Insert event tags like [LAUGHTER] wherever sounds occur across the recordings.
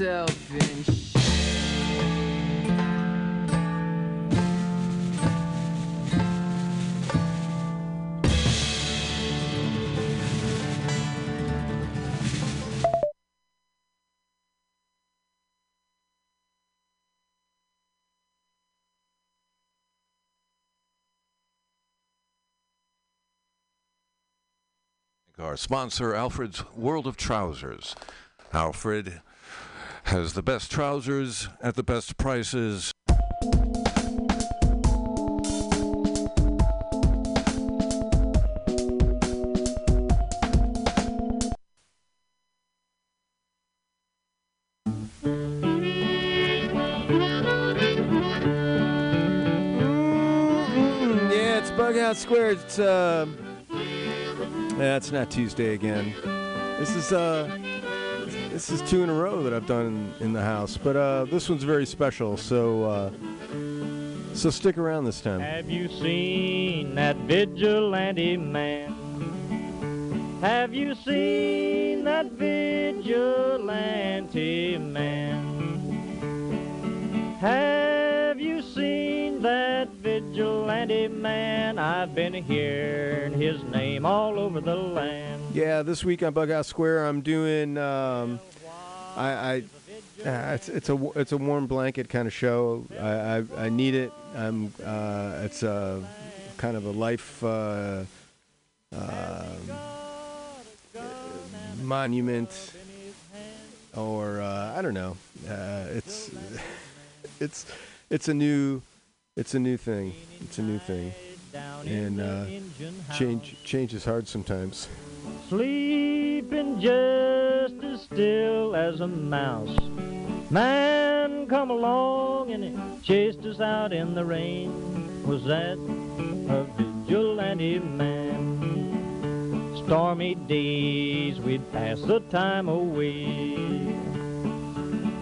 yourself in Our sponsor, Alfred's World of Trousers. Alfred has the best trousers at the best prices. Mm, yeah, it's Bughouse Square. It's uh, yeah, it's not Tuesday again. This is uh, this is two in a row that I've done in, in the house, but uh, this one's very special. So uh, so stick around this time. Have you seen that vigilante man? Have you seen that vigilante man? Have seen that vigilante man? I've been hearing his name all over the land. Yeah, this week on Bughouse Square, I'm doing. Um, I, I uh, it's it's a it's a warm blanket kind of show. I I, I need it. I'm. Uh, it's a kind of a life. Uh, um monument, or uh, I don't know. Uh, it's [LAUGHS] it's it's a new it's a new thing. It's a new thing, and uh, change change is hard sometimes. Sleeping just as still as a mouse. Man come along and he chased us out in the rain. Was that a vigilante man? Stormy days we'd pass the time away.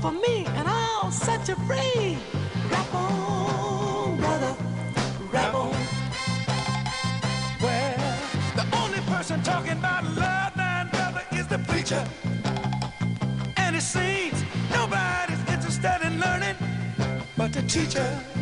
for me, and I'll set you free. Rap on, brother, rap on. Well, the only person talking about love now, brother, is the preacher. And it seems nobody's interested in learning but the teacher.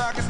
rock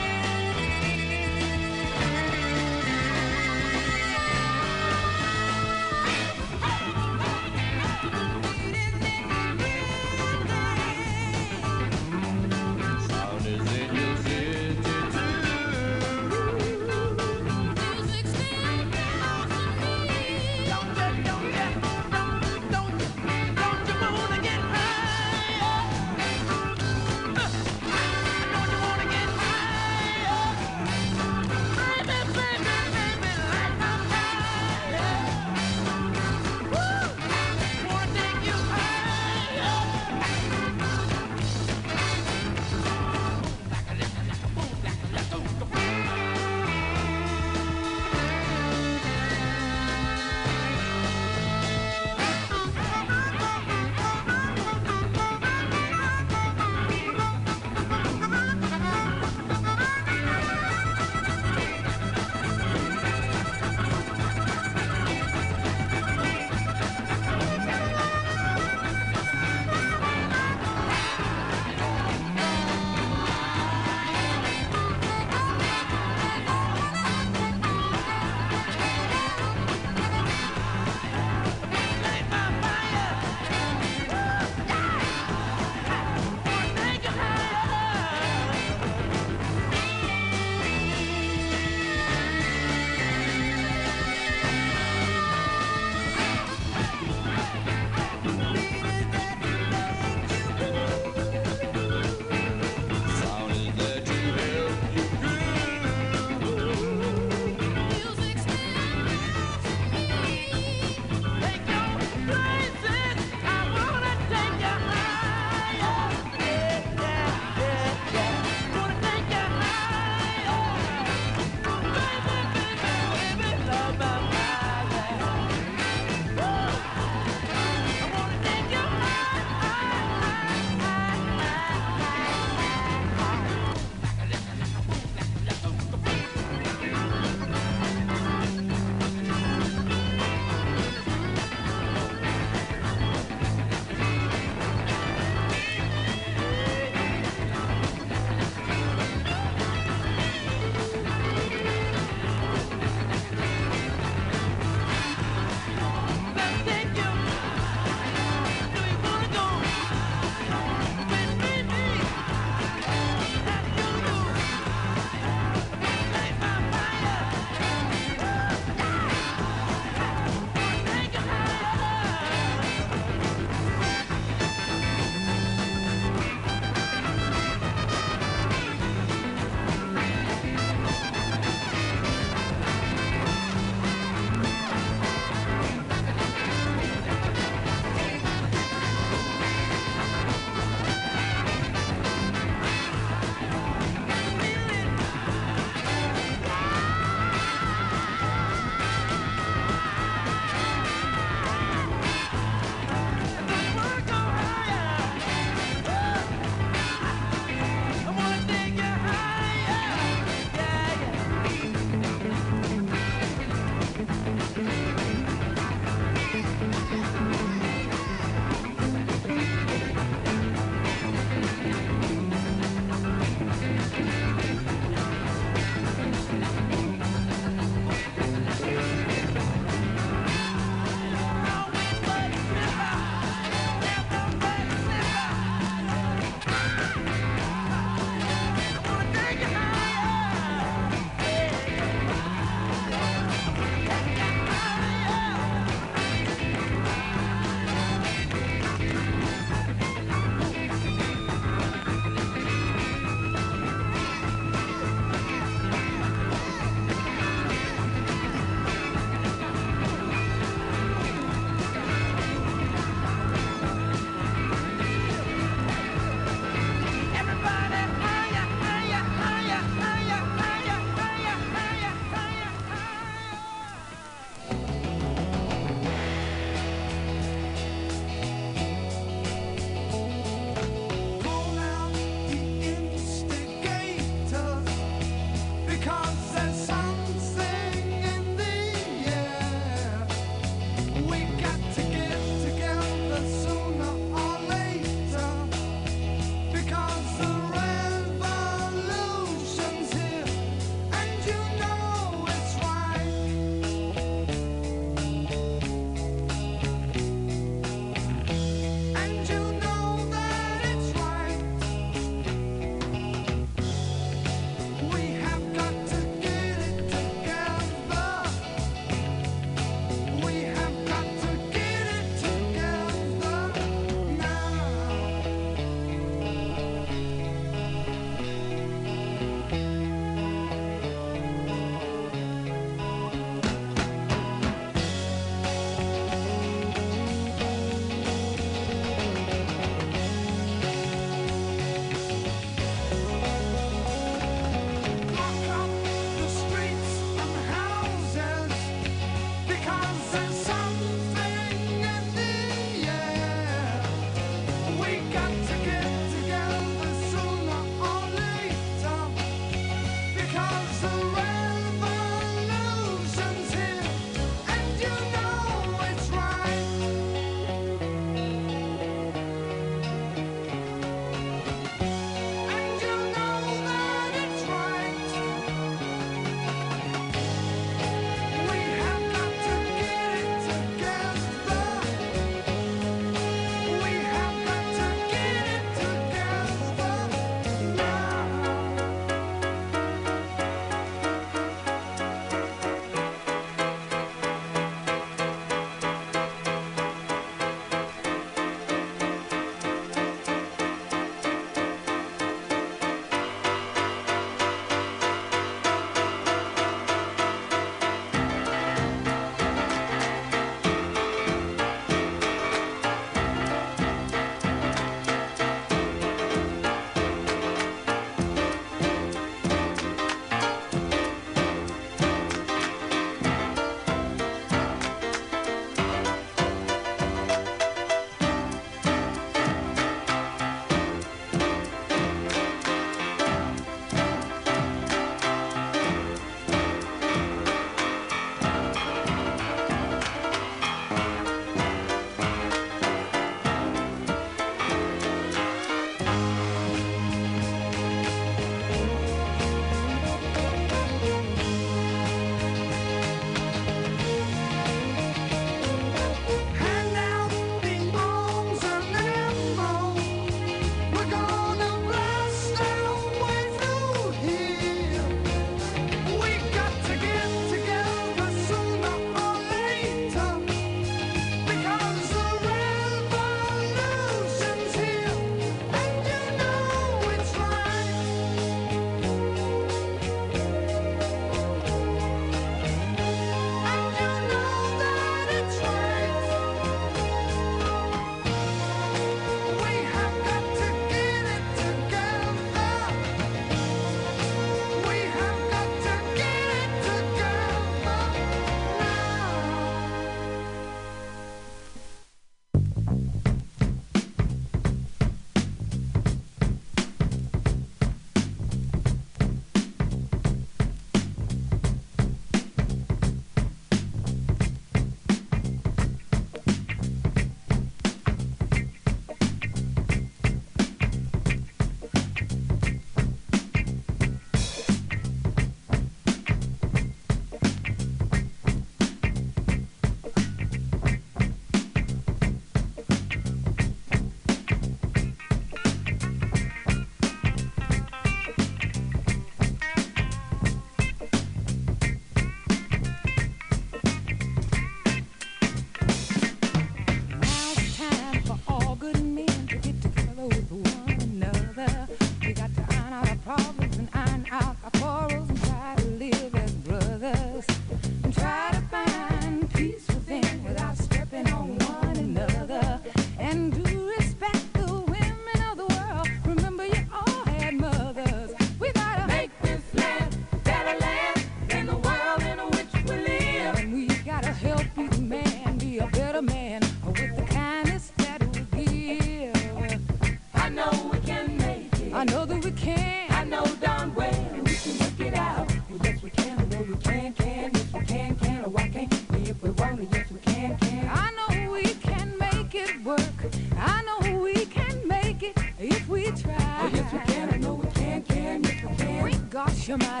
your mind.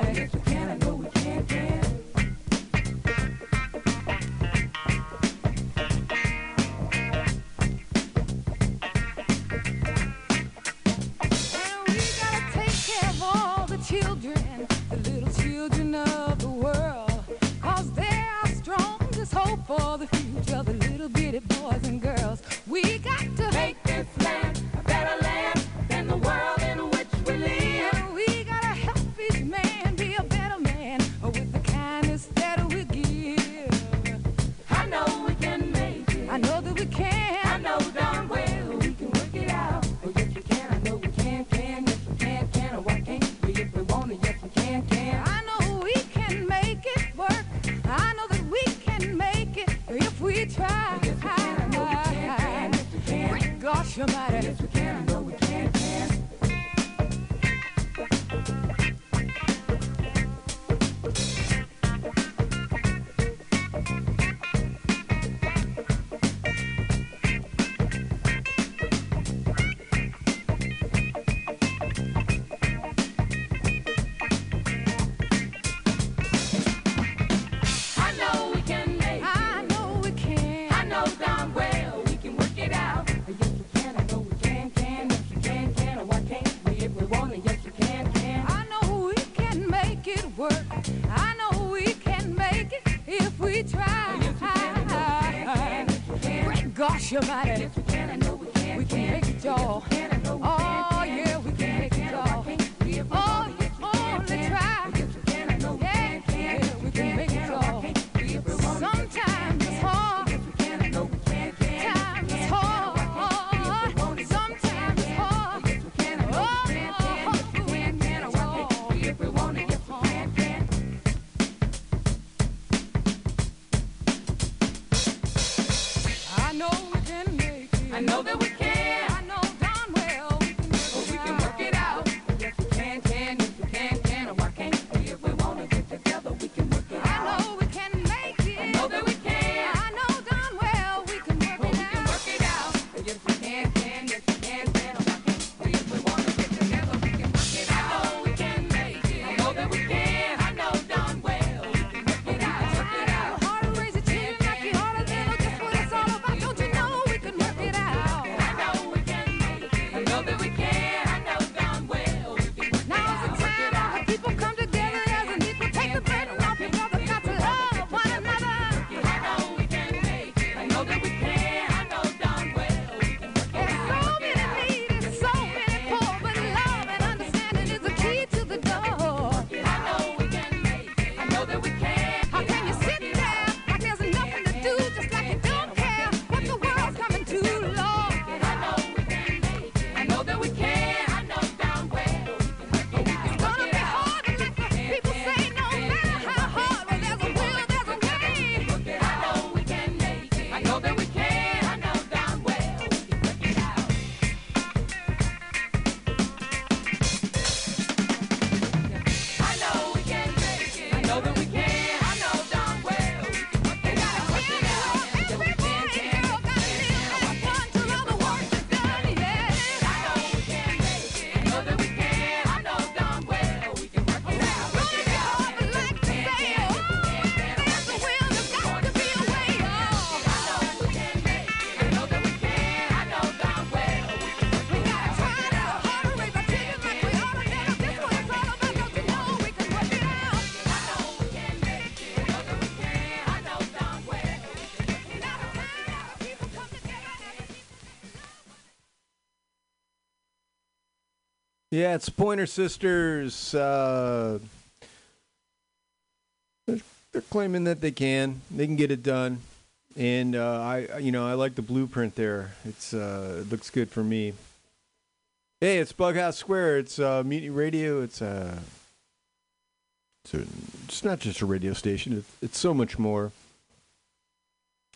your body. Yeah, it's Pointer Sisters. Uh, they're, they're claiming that they can, they can get it done, and uh, I, you know, I like the blueprint there. It's uh, it looks good for me. Hey, it's Bughouse Square. It's uh, Mutiny Radio. It's uh, it's, a, it's not just a radio station. It's, it's so much more.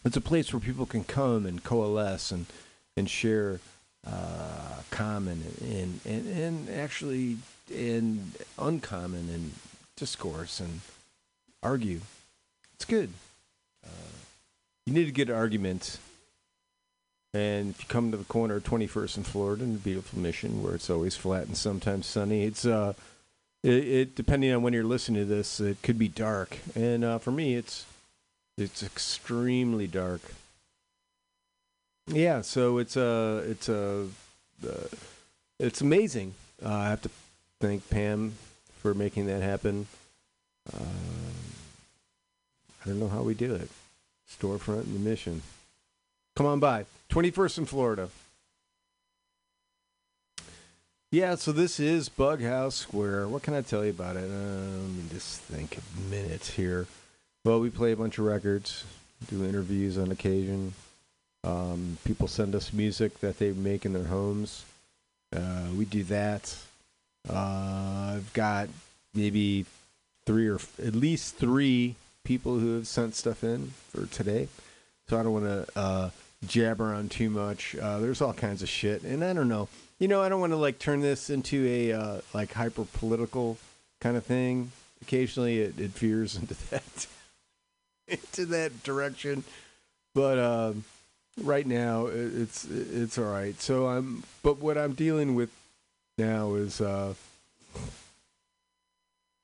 It's a place where people can come and coalesce and and share uh, common and, and, and actually and uncommon in discourse and argue. It's good. Uh, you need a good argument. And if you come to the corner of 21st and Florida in the beautiful Mission, where it's always flat and sometimes sunny, it's uh, it, it, depending on when you're listening to this, it could be dark. And uh, for me, it's it's extremely dark. Yeah, so it's a it's a uh, it's amazing. Uh, I have to thank Pam for making that happen. Um I don't know how we do it. Storefront and the mission. Come on by. 21st in Florida. Yeah, so this is Bughouse Square. What can I tell you about it? Uh, let me just think a minute here. Well, we play a bunch of records, do interviews on occasion. Um, people send us music that they make in their homes. Uh, we do that. Uh, I've got maybe three or f- at least three people who have sent stuff in for today. So I don't want to uh, jabber on too much. Uh, there's all kinds of shit, and I don't know. You know, I don't want to like turn this into a uh, like hyper political kind of thing. Occasionally, it, it veers [LAUGHS] into that into that direction, but um, right now it's it's all right. So I'm, but what I'm dealing with now is uh,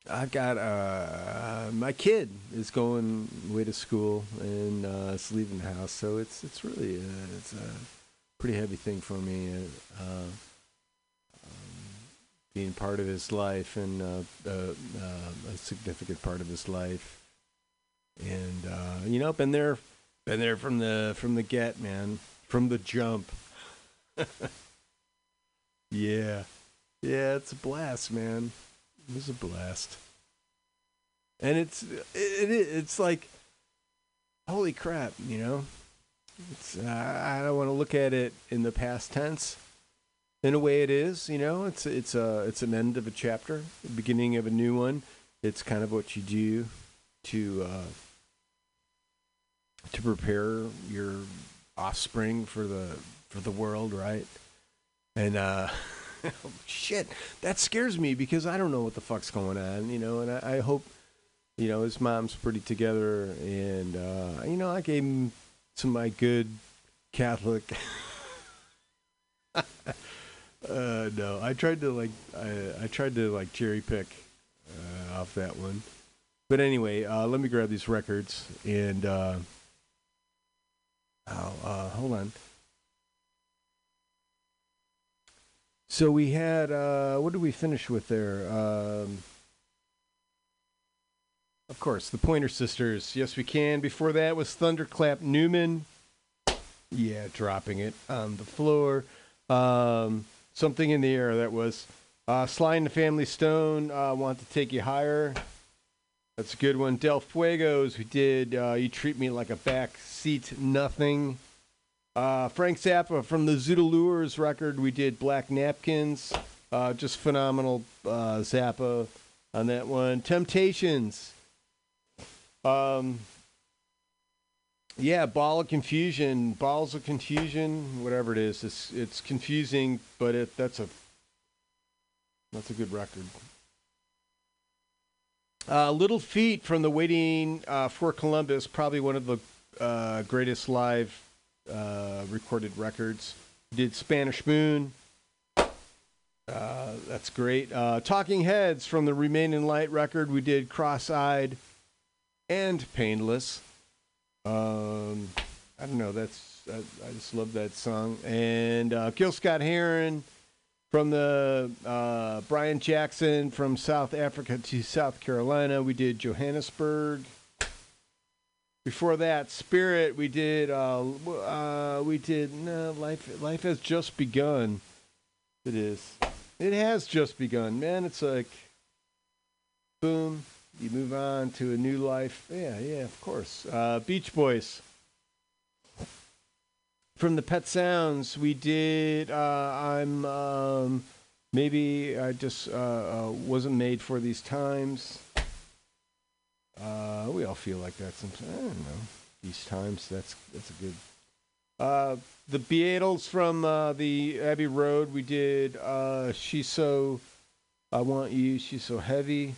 I've got uh, my kid is going away to school and uh, is leaving the house, so it's it's really uh, it's a pretty heavy thing for me. Uh, um, being part of his life and uh, uh, uh, a significant part of his life, and uh, you know, been there, been there from the from the get, man, from the jump. [LAUGHS] yeah, yeah, it's a blast, man. It was a blast. And it's it, it it's like holy crap, you know. It's uh, I don't want to look at it in the past tense. In a way, it is. You know, it's it's a it's an end of a chapter, beginning of a new one. It's kind of what you do to uh, to prepare your offspring for the for the world, right? And uh, [LAUGHS] shit, that scares me because I don't know what the fuck's going on, you know. And I, I hope, you know, his mom's pretty together, and uh, you know, I gave him some my good Catholic. [LAUGHS] uh, no, I tried to like, I, I tried to like cherry pick uh, off that one. But anyway, uh, let me grab these records and uh, oh, uh, hold on. So we had uh, what did we finish with there? Um, of course, the Pointer Sisters. Yes, we can. Before that was Thunderclap Newman. Yeah, dropping it on the floor. Um, something in the air. That was uh, Sly and the Family Stone. Uh, want to take you higher. That's a good one. Del Fuegos. We did. Uh, you treat me like a back seat. Nothing. Uh, Frank Zappa from the Zoot Allures record. We did Black Napkins. Uh, just phenomenal uh, Zappa on that one. Temptations. Um, yeah, ball of confusion, balls of confusion, whatever it is. It's it's confusing, but it that's a that's a good record. Uh, Little Feat from the Waiting uh, for Columbus, probably one of the uh, greatest live uh, recorded records. Did Spanish Moon. Uh, that's great. Uh, Talking Heads from the Remain in Light record. We did Cross Eyed and Painless. Um, I don't know. That's I, I just love that song. And Gil Scott Heron from the uh, Brian Jackson from South Africa to South Carolina. We did Johannesburg. Before that, Spirit. We did. Uh, uh, we did. No, life. Life has just begun. It is. It has just begun, man. It's like, boom. You move on to a new life. Yeah, yeah, of course. Uh, Beach Boys. From the Pet Sounds, we did. Uh, I'm um, maybe I just uh, uh, wasn't made for these times. Uh, we all feel like that sometimes. I don't know. These times. That's that's a good. Uh, the Beatles from uh, the Abbey Road. We did. She's so. I want you. She's so heavy.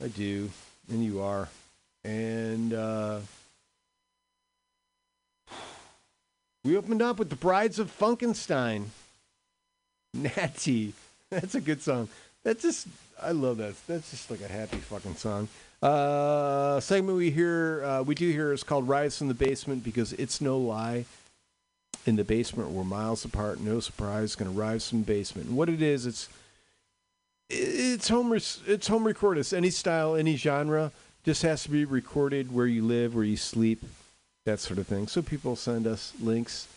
I do, and you are, and uh, we opened up with the Brides of Funkenstein. Natty, [LAUGHS] that's a good song. That just, I love that. That's just like a happy fucking song. Uh, segment we hear, uh, we do hear is called "Rise from the Basement" because it's no lie. In the basement, we're miles apart. No surprise, to rise from the basement. And what it is, it's it's home it's home recorded. It's any style, any genre. Just has to be recorded where you live, where you sleep, that sort of thing. So people send us links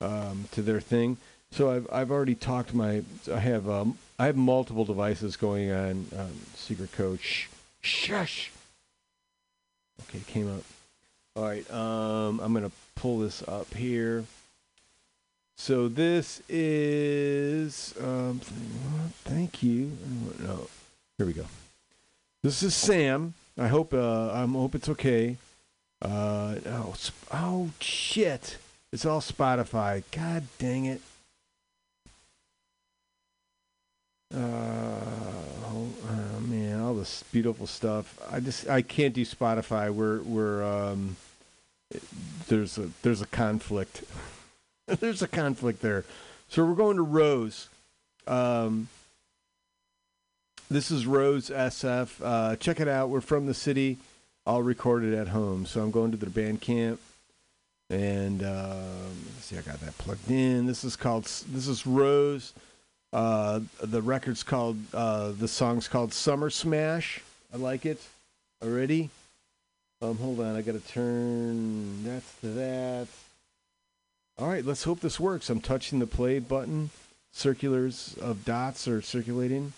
um, to their thing. So I've I've already talked my I have um, I have multiple devices going on um, secret. Shh, shush. Okay, came up. All right, um, I'm gonna pull this up here. So this is um, thank you. No, here we go. This is Sam. I hope uh, I'm hope it's okay. Uh, oh, oh shit! It's all Spotify. God dang it. Uh, oh, uh, man, all this beautiful stuff. I just I can't do Spotify. We're we're um, there's a there's a conflict. [LAUGHS] there's a conflict there. So we're going to Rose. Um, this is Rose SF. Uh, check it out. We're from the city. I'll record it at home. So I'm going to their Bandcamp. And um, let's see, I got that plugged in. This is called. This is Rose. Uh, the record's called. Uh, the song's called Summer Smash. I like it already. Um, hold on, I got to turn that's to that. All right, let's hope this works. I'm touching the play button. Circulars of dots are circulating.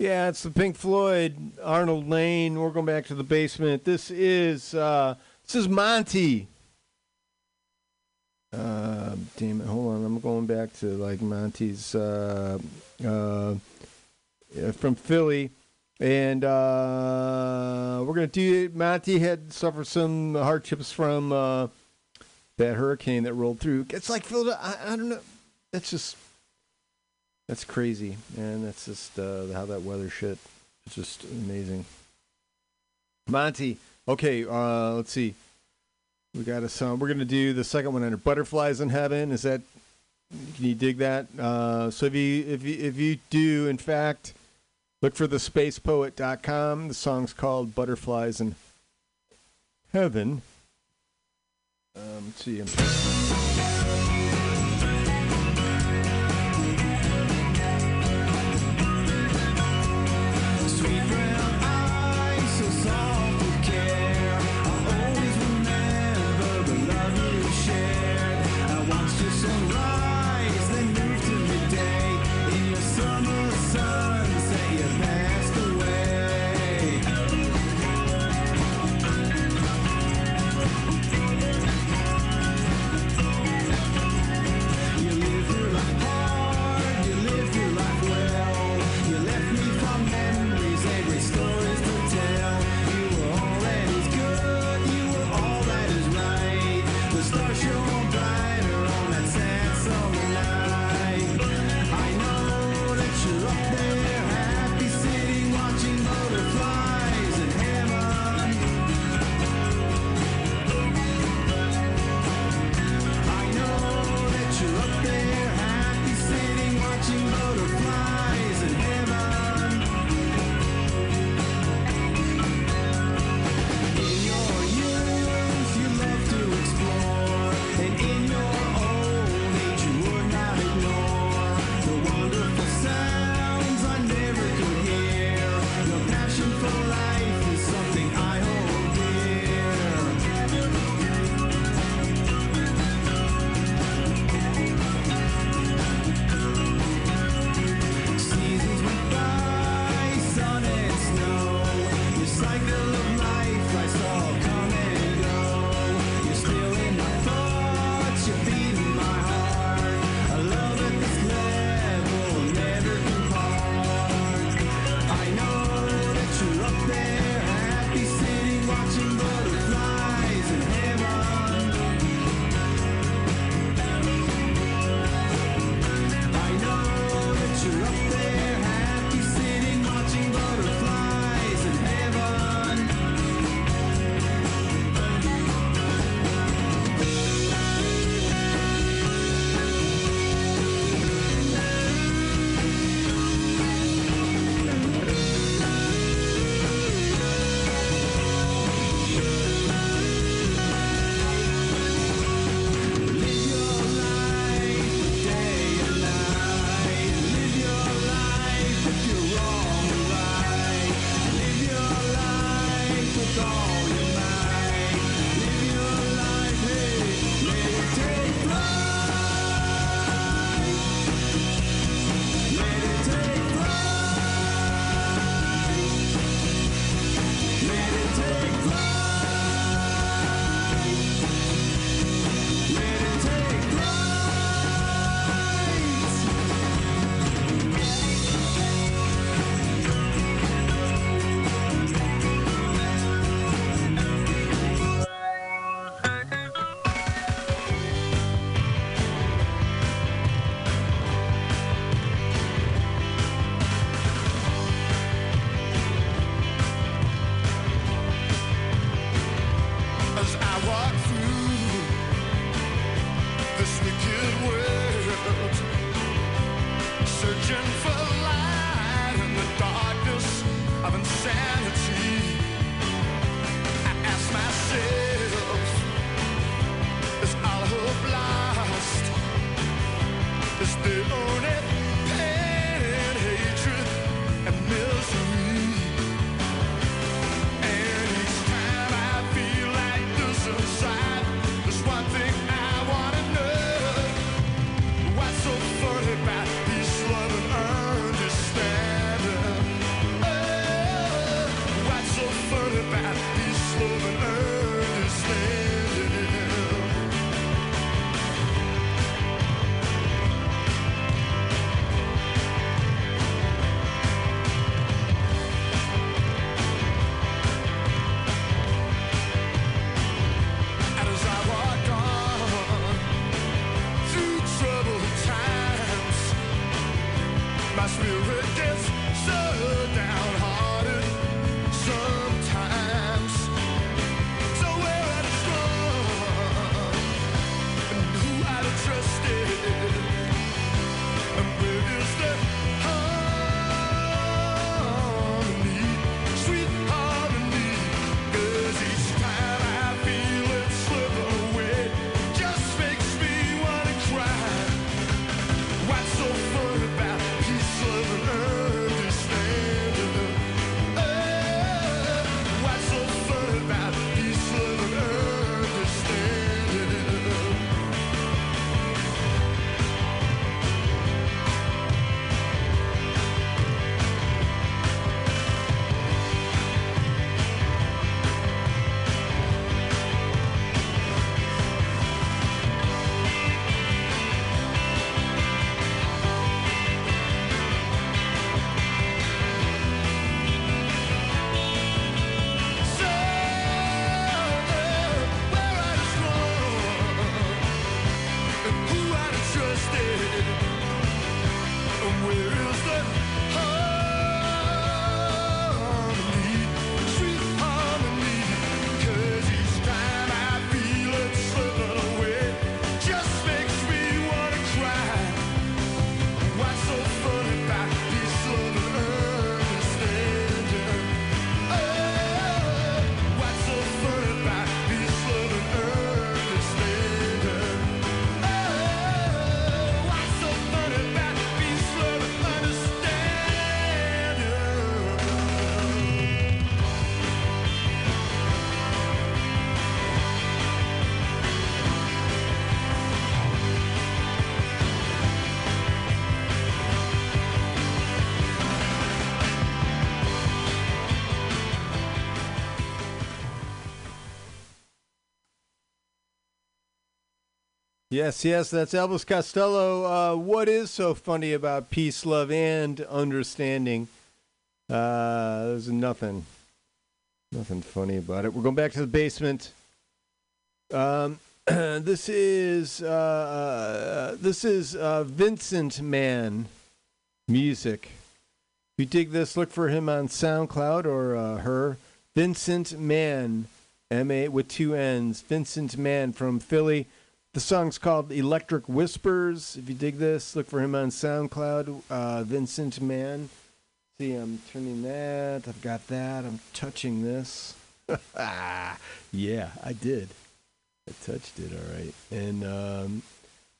Yeah, it's the Pink Floyd, Arnold Layne. We're going back to the basement. This is uh, this is Monty. Uh, damn it! Hold on, I'm going back to like Monty's uh, uh, from Philly, and uh, we're gonna do. Monty had suffered some hardships from uh, that hurricane that rolled through. It's like Philadelphia. I, I don't know. That's just that's crazy, man. That's just uh, how that weather shit. It's just amazing. Monty. Okay, uh, let's see. We got a song. We're gonna do the second one under "Butterflies in Heaven." Is that? Can you dig that? Uh, so if you if you if you do, in fact, look for the spacepoet.com. The song's called "Butterflies in Heaven." Um, let's see. Yes, yes, that's Elvis Costello. Uh, what is so funny about peace, love, and understanding? Uh, there's nothing, nothing funny about it. We're going back to the basement. Um, [CLEARS THROAT] this is uh, uh, this is uh, Vincent Mann music. If you dig this, look for him on SoundCloud or uh, her. Vincent Mann, M A with two N's. Vincent Mann from Philly. The song's called Electric Whispers. If you dig this, look for him on SoundCloud. Uh, Vincent Mann. See, I'm turning that. I've got that. I'm touching this. [LAUGHS] yeah, I did. I touched it, all right. And um,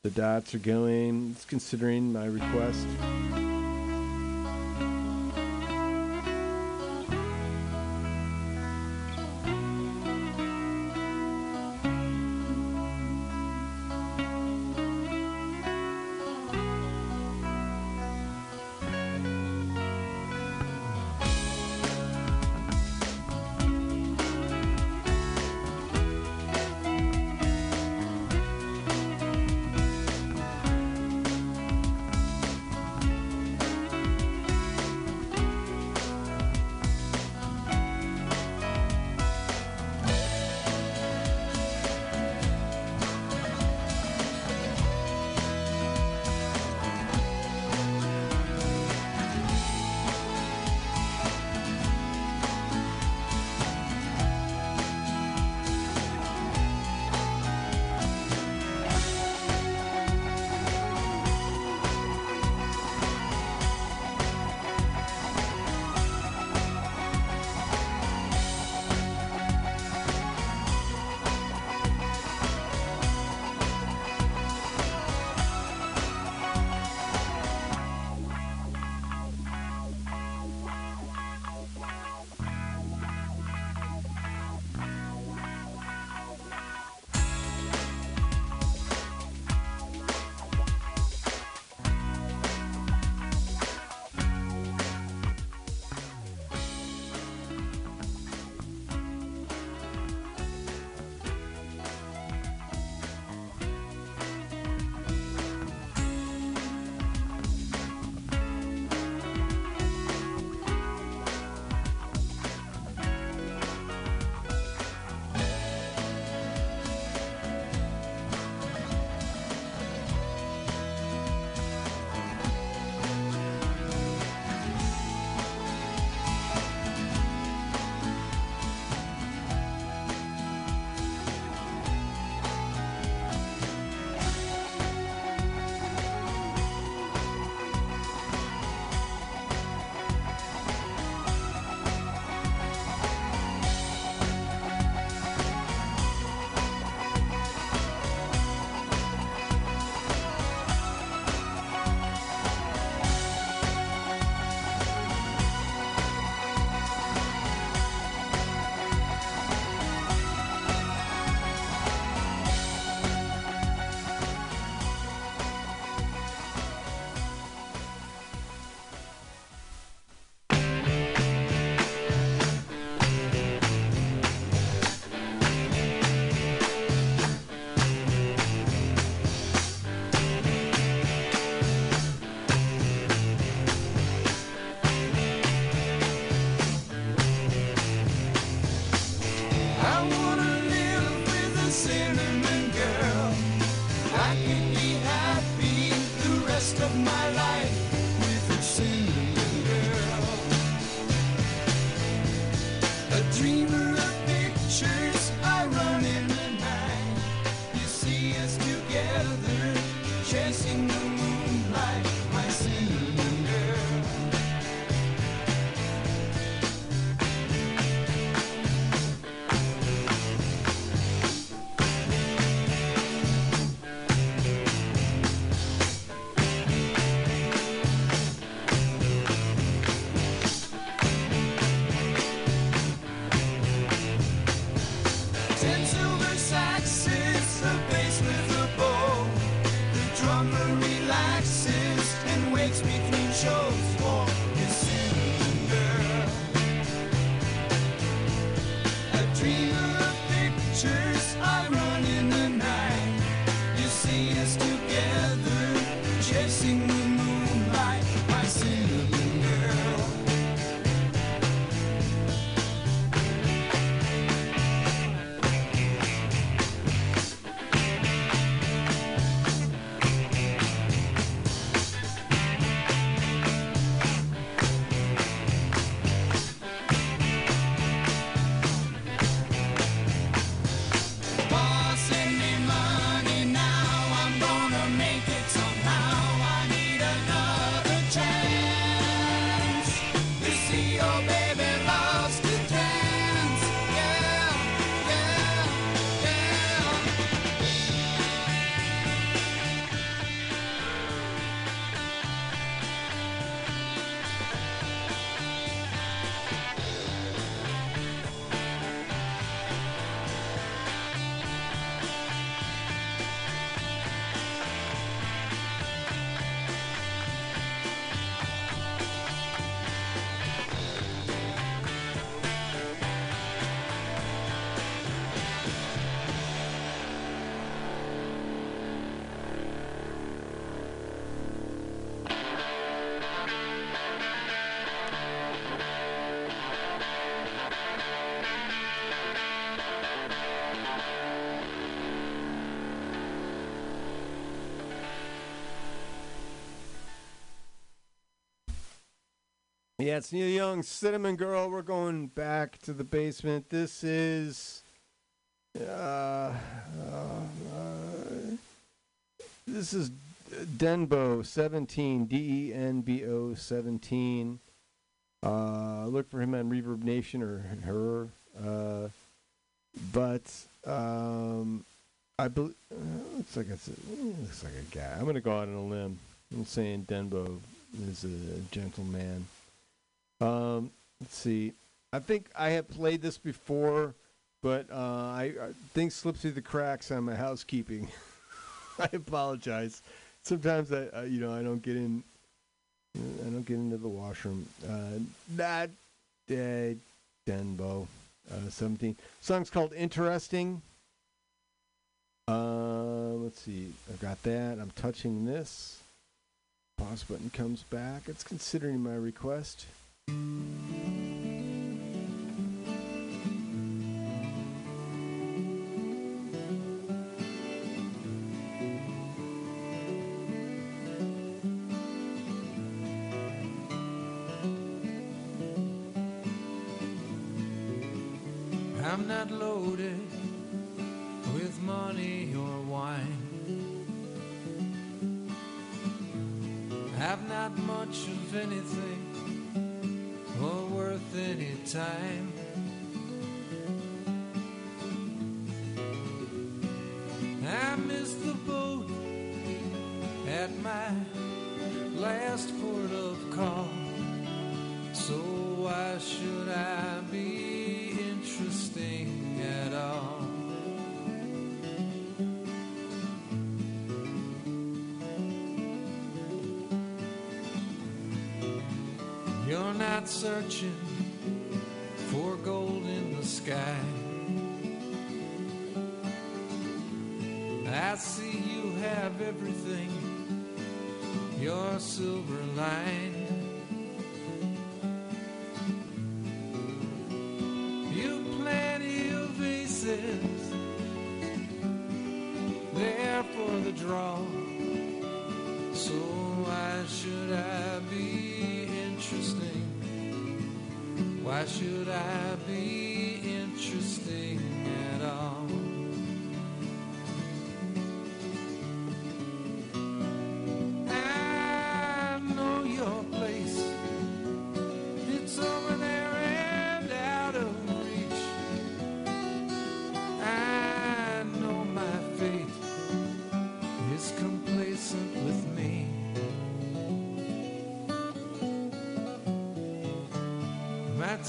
the dots are going. It's considering my request. Yeah, it's Neil Young, Cinnamon Girl. We're going back to the basement. This is. Uh, uh, this is Denbo 17, D E N B O 17. Uh, look for him on Reverb Nation or her. Uh, but um, I believe uh, looks like it's a, looks like a guy. I'm gonna go out on a limb. I'm saying Denbo is a gentleman. Um, let's see. I think I have played this before, but uh, I, I things slip through the cracks on my housekeeping. [LAUGHS] I apologize. Sometimes I, uh, you know, I don't get in. I don't get into the washroom. Uh, that day, Denbo, uh, seventeen. Song's called "Interesting." Uh, let's see. I've got that. I'm touching this. Pause button comes back. It's considering my request. I'm not loaded with money or wine. Have not much of anything worth any time. I missed the boat at my last port of call. So why should I be interesting at all? You're not searching sky. I see you have everything. Your silver line.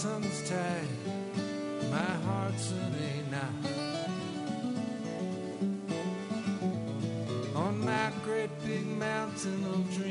Tied, my heart's in a knot. On my great big mountain of dreams,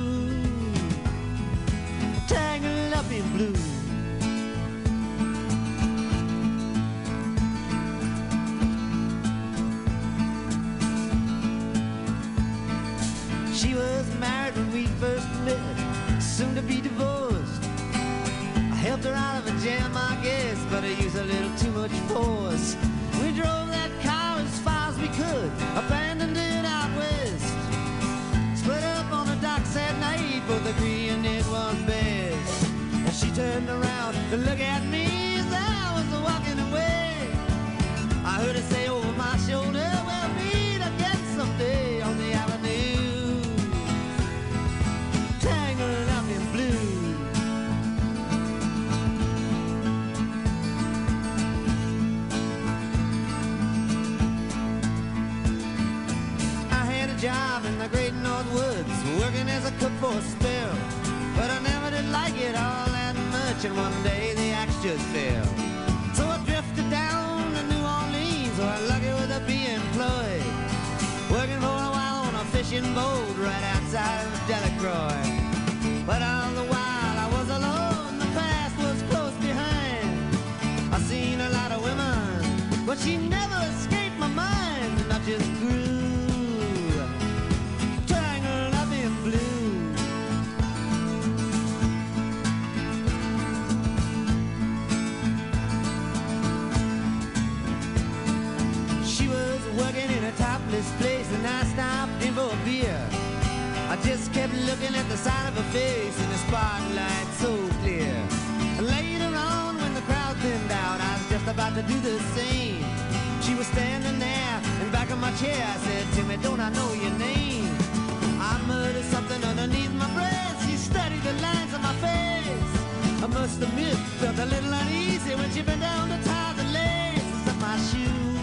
I must admit, felt a little uneasy when she bent down to tie the laces of my shoes,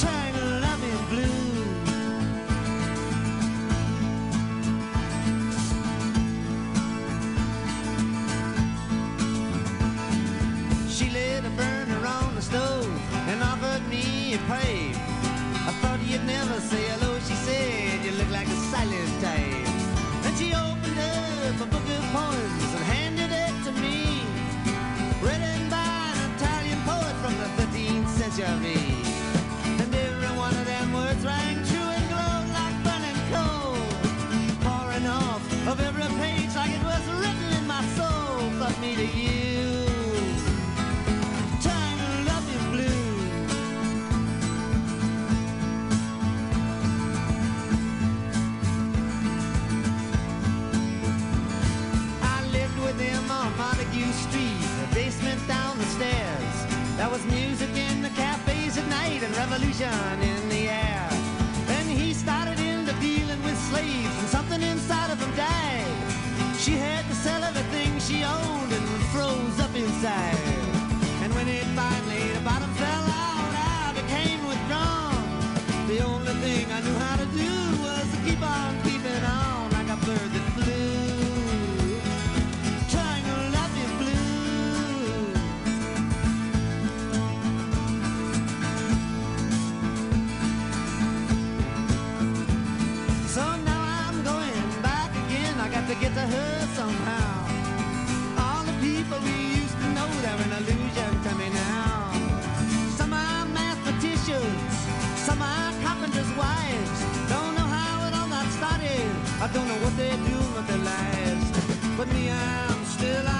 trying to love me blue. She lit a burner on the stove and offered me a pipe. I thought you'd never say And every one of them words rang true and glowed like burning coal, pouring off of every page like it was written in my soul. But me to you, love blue. I lived with him on Montague Street, the basement down the stairs. That was music and revolution in the air. Then he started into dealing with slaves, and something inside of him died. She had to sell everything she owned and froze up inside. And when it finally, the bottom fell out, I became withdrawn. The only thing I I don't know what they do with their lives, but me, I'm still. Out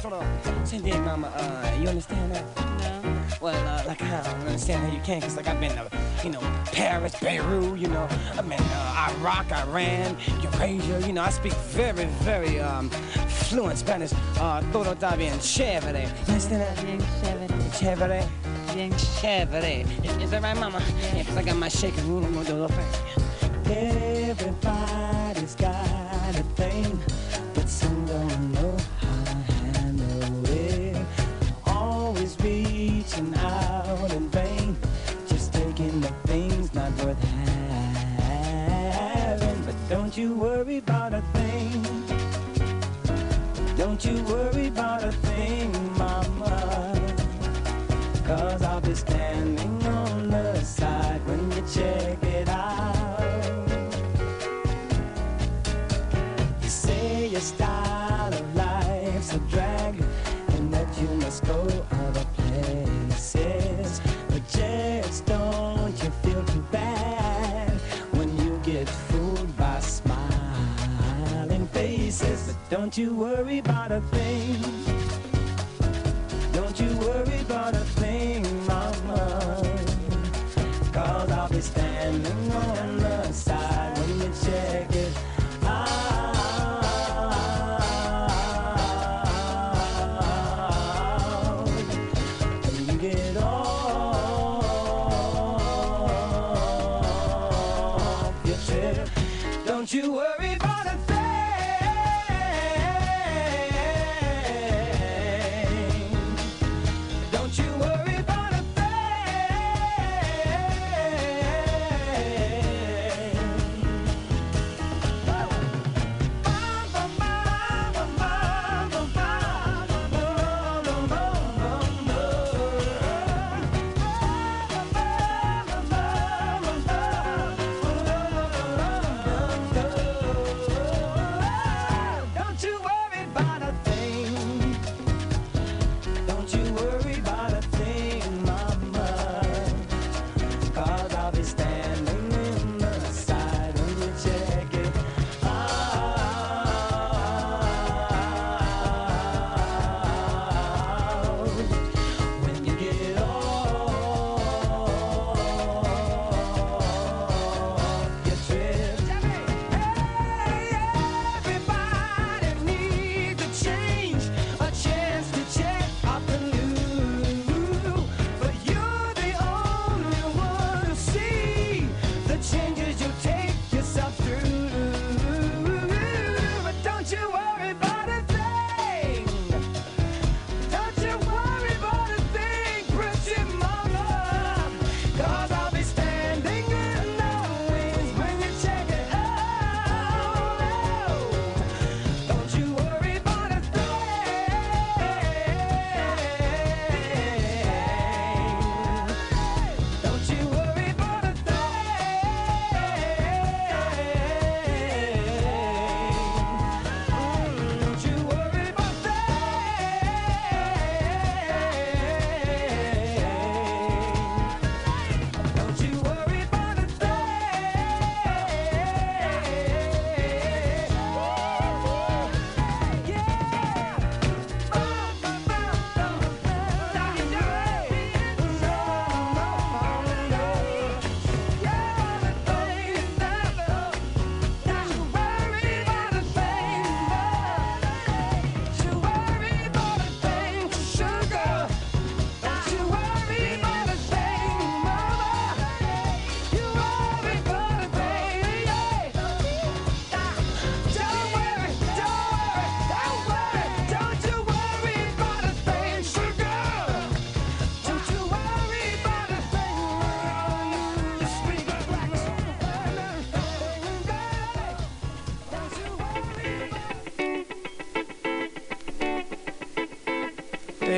That's what mama. Uh, you understand that? No. Well, uh, like I don't understand how you can, cause like I've been to, you know, Paris, Beirut, you know, I've been uh, Iraq, Iran, Eurasia, you know, I speak very, very um, fluent Spanish. Uh, todo está bien chévere. You understand that? Bien chévere. Chévere. Bien chévere. Is that right, mama? Yeah. cause I got my shaking room, I'm gonna thing. Everybody's got a thing, but some don't know. Reaching out in vain, just taking the things not worth having. But don't you worry about a thing. Don't you worry about don't you worry about a thing.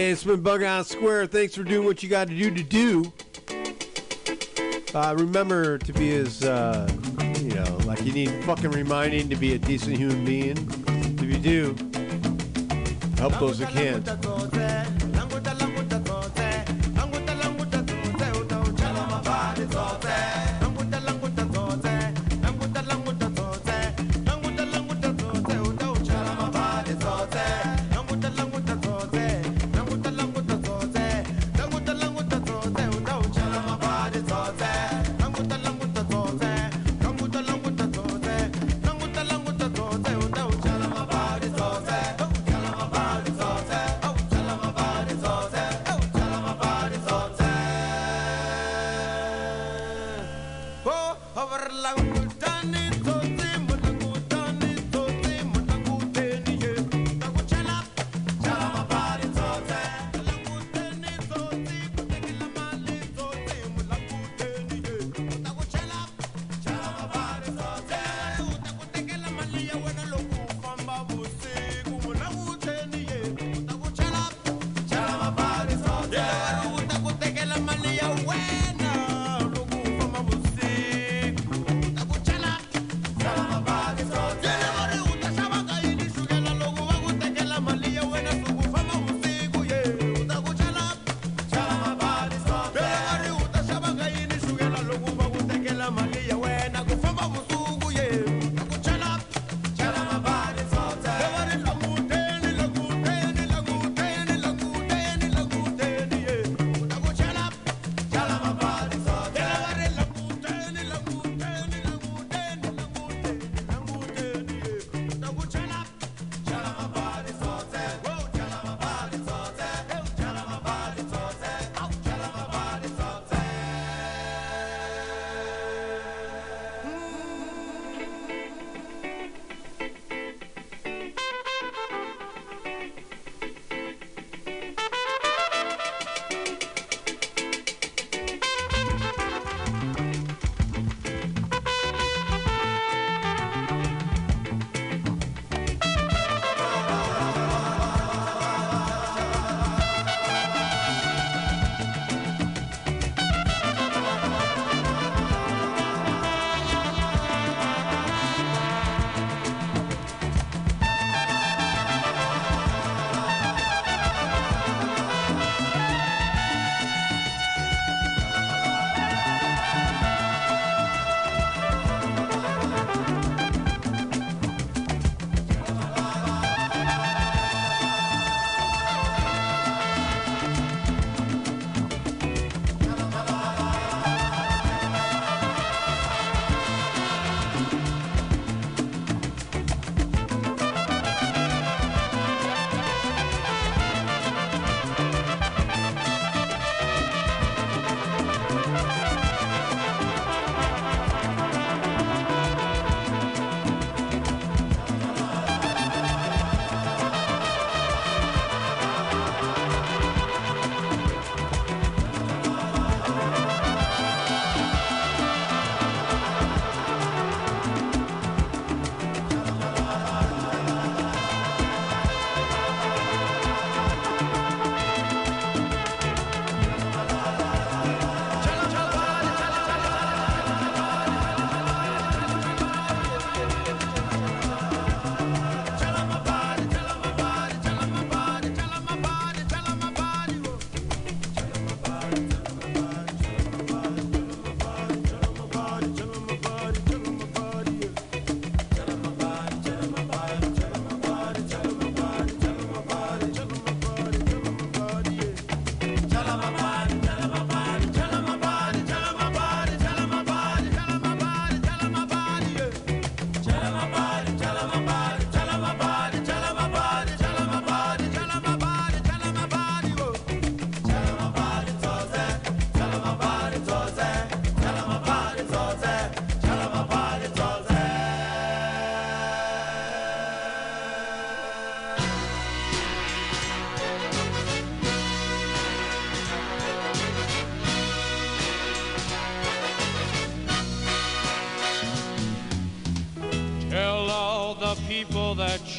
Hey, it's been Bughouse Square. Thanks for doing what you got to do to do. Uh, remember to be as, uh, you know, like you need fucking reminding to be a decent human being. If you do, help those that can.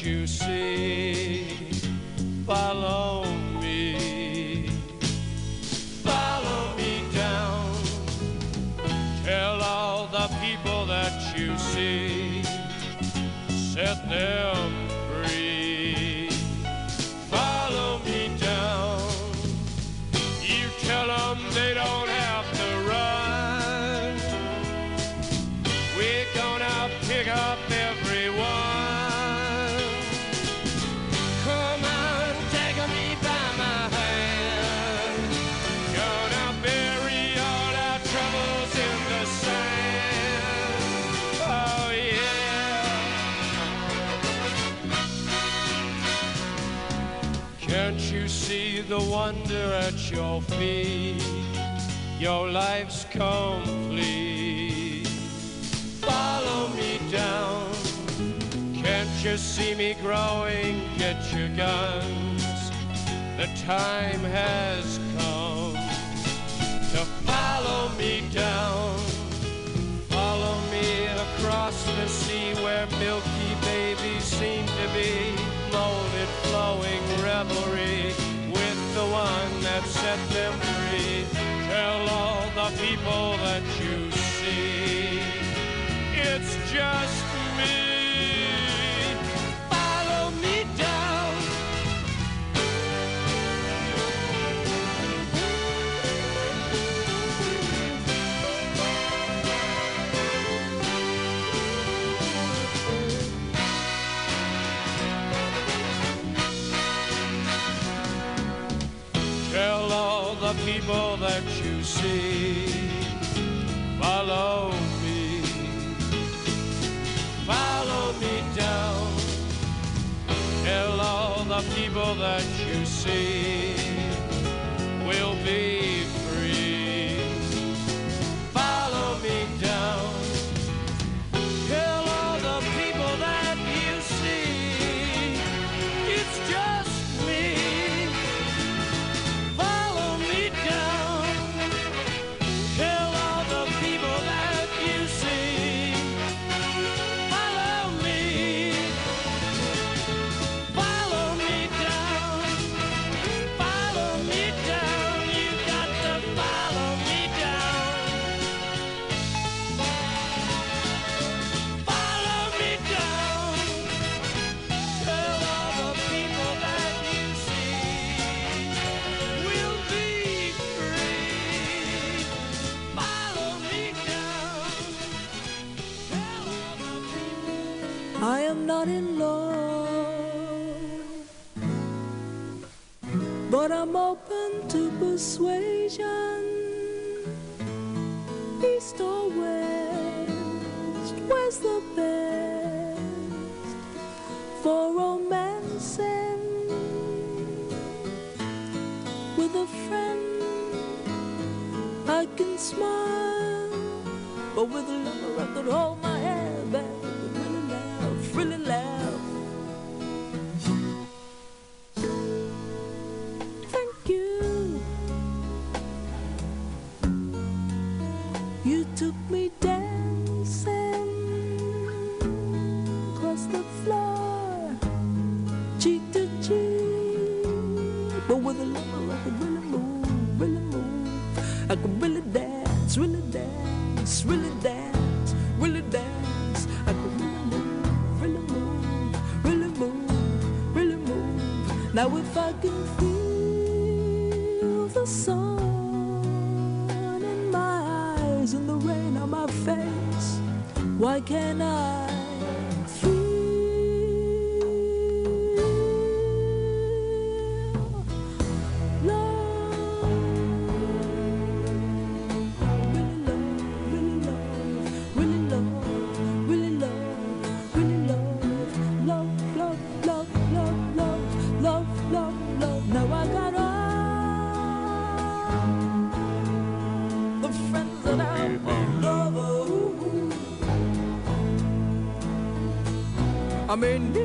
You I mean,